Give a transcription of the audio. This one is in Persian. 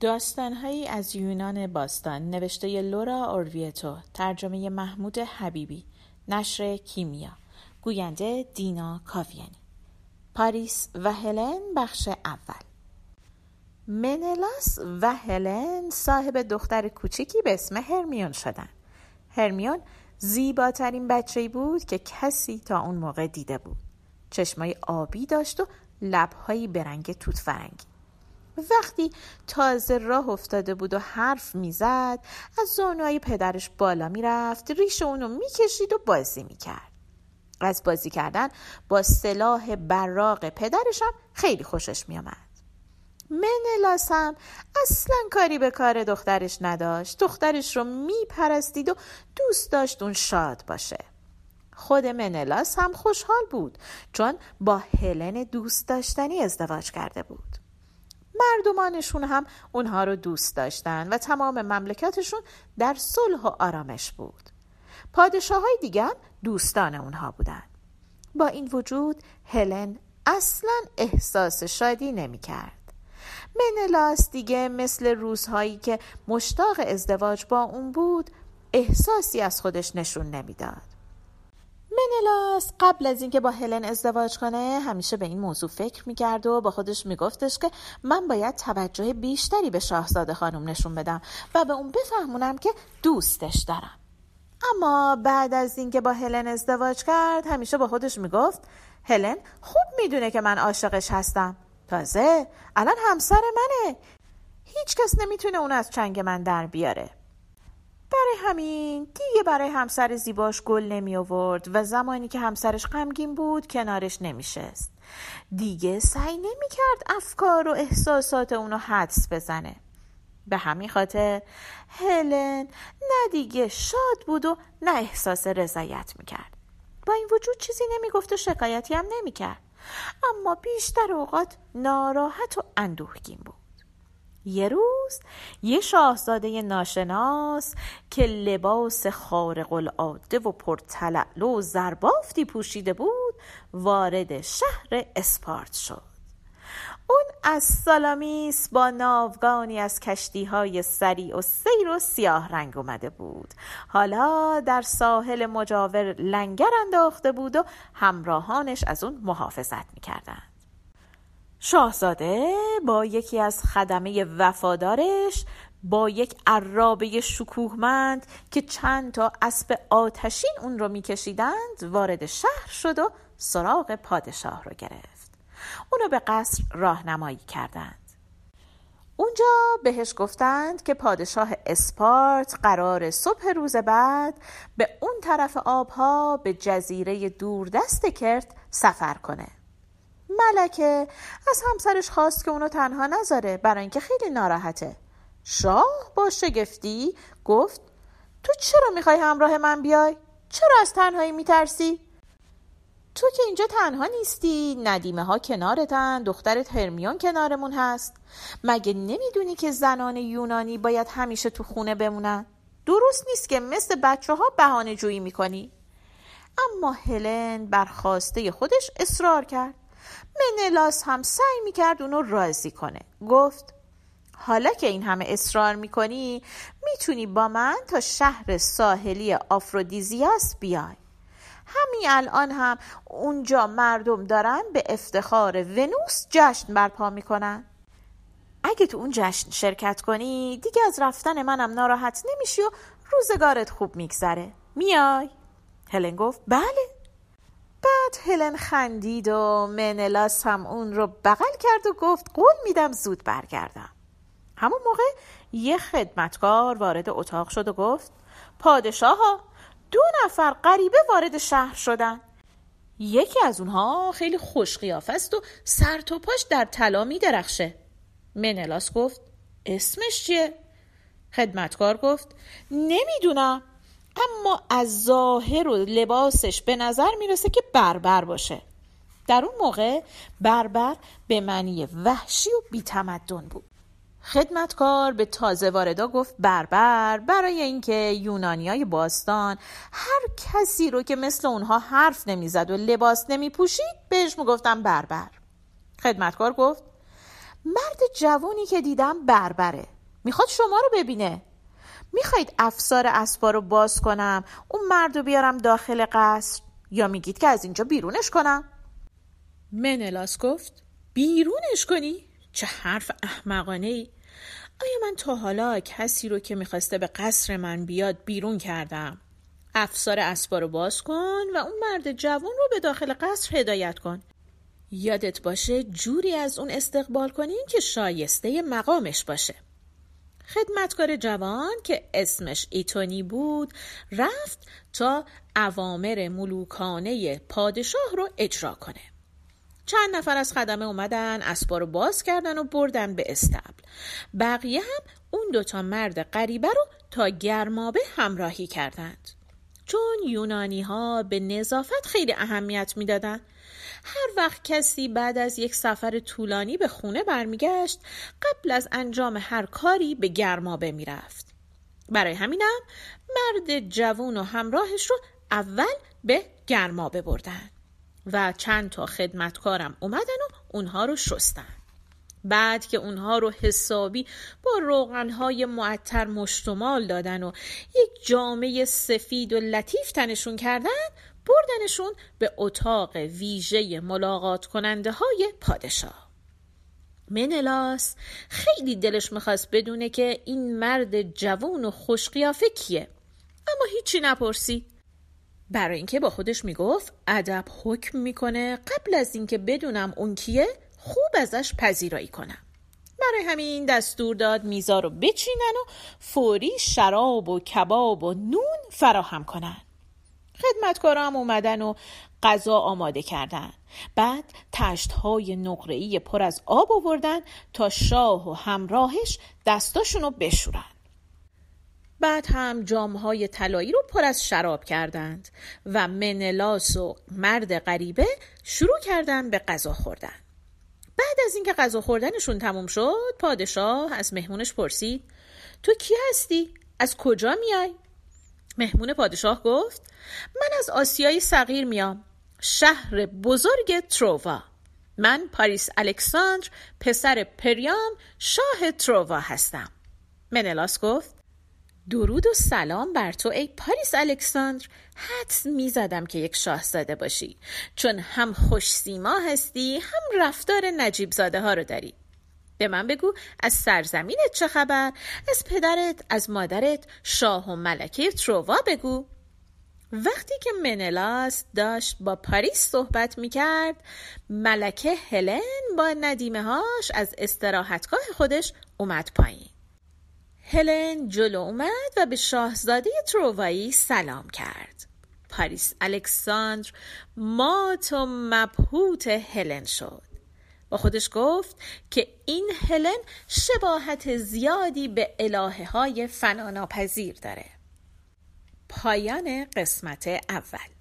داستانهایی از یونان باستان نوشته لورا اورویتو ترجمه محمود حبیبی نشر کیمیا گوینده دینا کاویانی. پاریس و هلن بخش اول. منلاس و هلن صاحب دختر کوچیکی به اسم هرمیون شدن. هرمیون زیباترین بچه بود که کسی تا اون موقع دیده بود. چشمای آبی داشت و لبهایی به رنگ توت فرنگی وقتی تازه راه افتاده بود و حرف می‌زد از زانوهای پدرش بالا می‌رفت ریش اونو می‌کشید و بازی می‌کرد. از بازی کردن با سلاح براق پدرشم خیلی خوشش میامد منلاس هم اصلا کاری به کار دخترش نداشت. دخترش رو میپرستید و دوست داشت اون شاد باشه. خود منلاس هم خوشحال بود چون با هلن دوست داشتنی ازدواج کرده بود. مردمانشون هم اونها رو دوست داشتن و تمام مملکتشون در صلح و آرامش بود پادشاه های دیگه هم دوستان اونها بودن با این وجود هلن اصلا احساس شادی نمی کرد. منلاس دیگه مثل روزهایی که مشتاق ازدواج با اون بود احساسی از خودش نشون نمی‌داد. منلاس قبل از اینکه با هلن ازدواج کنه همیشه به این موضوع فکر می‌کرد و با خودش میگفتش که من باید توجه بیشتری به شاهزاده خانم نشون بدم و به اون بفهمونم که دوستش دارم. اما بعد از اینکه با هلن ازدواج کرد همیشه با خودش می‌گفت هلن خوب می‌دونه که من عاشقش هستم. تازه الان همسر منه. هیچ کس نمی‌تونه اون از چنگ من در بیاره. همین دیگه برای همسر زیباش گل نمی آورد و زمانی که همسرش غمگین بود کنارش نمیشست دیگه سعی نمی کرد افکار و احساسات اونو حدس بزنه. به همین خاطر هلن نه دیگه شاد بود و نه احساس رضایت می‌کرد با این وجود چیزی نمی‌گفت و شکایتی هم نمی‌کرد اما بیشتر اوقات ناراحت و اندوهگین بود. یه روز یه شاهزاده ناشناس که لباس خارق العاده و پرتلعلو و زربافتی پوشیده بود وارد شهر اسپارت شد. اون از سالامیس با ناوگانی از کشتی های سریع و سیر و سیاه رنگ اومده بود. حالا در ساحل مجاور لنگر انداخته بود و همراهانش از اون محافظت می‌کردند شاهزاده با یکی از خدمه وفادارش با یک عرابه شکوهمند که چند تا اسب آتشین اون رو میکشیدند وارد شهر شد و سراغ پادشاه رو گرفت. اونو به قصر راهنمایی کردند. اونجا بهش گفتند که پادشاه اسپارت قرار صبح روز بعد به اون طرف آبها به جزیره دوردست کرد سفر کنه. ملکه از همسرش خواست که اونو تنها نذاره برای اینکه خیلی ناراحته. شاه با شگفتی گفت تو چرا می‌خوای همراه من بیای؟ چرا از تنهایی میترسی؟ تو که اینجا تنها نیستی ندیمه ها کنارتن دخترت هرمیون کنارمون هست. مگه نمی‌دونی که زنان یونانی باید همیشه تو خونه بمونن؟ درست نیست که مثل بچه ها بهانه جویی می‌کنی. اما هلن بر خواسته خودش اصرار کرد. منلاس هم سعی می‌کرد اونو راضی کنه. گفت حالا که این همه اصرار می‌کنی می‌تونی با من تا شهر ساحلی آفرودیزیاس بیای. همین الان هم اونجا مردم دارن به افتخار ونوس جشن برپا می‌کنن. اگه تو اون جشن شرکت کنی دیگه از رفتن منم ناراحت نمیشی و روزگارت خوب میگذره. میای؟ هلن گفت بله. بعد هلن خندید و منلاس هم اون رو بغل کرد و گفت قول میدم زود برگردم. همون موقع یه خدمتکار وارد اتاق شد و گفت پادشاه ها دو نفر غریبه وارد شهر شدن. یکی از اونها خیلی خوش قیافه است و سر تو پاش در طلا می درخشه منلاس گفت اسمش چیه؟ خدمتکار گفت نمی‌دونم. اما از ظاهر و لباسش به نظر می‌رسه که بربر باشه. در اون موقع بربر به معنی وحشی و بیتمدن بود. خدمتکار به تازه واردا گفت بربر برای اینکه یونانیای باستان هر کسی رو که مثل اونها حرف نمی‌زد و لباس نمیپوشید بهش می‌گفتن بربر. خدمتکار گفت مرد جوونی که دیدم بربره. می‌خواد شما رو ببینه. می‌خواید افسار اسبا رو باز کنم اون مرد رو بیارم داخل قصر؟ یا میگید که از اینجا بیرونش کنم؟ منلاس گفت بیرونش کنی؟ چه حرف احمقانه ای آیا من تا حالا کسی رو که می‌خواسته به قصر من بیاد بیرون کردم؟ افسار اسبا رو باز کن و اون مرد جوان رو به داخل قصر هدایت کن. یادت باشه جوری از اون استقبال کنین که شایسته مقامش باشه. خدمتکار جوان که اسمش ایتونی بود رفت تا اوامر ملوکانه پادشاه رو اجرا کنه. چند نفر از خدمه اومدن اسبا رو باز کردن و بردن به استبل. بقیه هم اون دوتا مرد غریبه رو تا گرمابه همراهی کردند. چون یونانی ها به نظافت خیلی اهمیت می‌دادن. هر وقت کسی بعد از یک سفر طولانی به خونه برمیگشت قبل از انجام هر کاری به گرمابه می‌رفت برای همینم مرد جوون و همراهش رو اول به گرمابه بردن و چند تا خدمتکارم اومدن و اونها رو شستن. بعد که اونها رو حسابی با روغنهای معطر مشتمال دادن و یک جامعه سفید و لطیف تنشون کردن بردنشون به اتاق ویژه ملاقات کننده های پادشاه. منلاس خیلی دلش می‌خواست بدونه که این مرد جوان و خوشقیافه کیه. اما هیچی نپرسید برای اینکه با خودش می‌گفت ادب حکم می‌کنه. قبل از اینکه بدونم اون کیه خوب ازش پذیرایی کنم. برای همین دستور داد میزا رو بچینن و فوری شراب و کباب و نون فراهم کنن. خدمتکارا اومدن و غذا آماده کردن. بعد تشت های نقره‌ای پر از آب آوردن تا شاه و همراهش دستاشون رو بشورن. بعد هم جامهای طلایی رو پر از شراب کردند و منلاس و مرد غریبه شروع کردن به غذا خوردن. از اینکه غذا خوردنشون تموم شد پادشاه از مهمونش پرسید تو کی هستی؟ از کجا میای؟ مهمون پادشاه گفت من از آسیای صغیر میام شهر بزرگ ترووا من پاریس الکساندر پسر پریام شاه ترووا هستم منلاس گفت درود و سلام بر تو ای پاریس الکساندر. حدس می‌زدم که یک شاهزاده باشی. چون هم خوش سیما هستی هم رفتار نجیب زاده ها رو داری. به من بگو از سرزمینت چه خبر؟ از پدرت از مادرت شاه و ملکه تروا بگو. وقتی که منلاس داشت با پاریس صحبت می کرد ملکه هلن با ندیمه هاش از استراحتگاه خودش اومد پایین. هلن جلو اومد و به شاهزاده تروایی سلام کرد. پاریس الکساندر مات و مبهوت هلن شد. با خودش گفت که این هلن شباهت زیادی به الهه های فناناپذیر داره. پایان قسمت اول.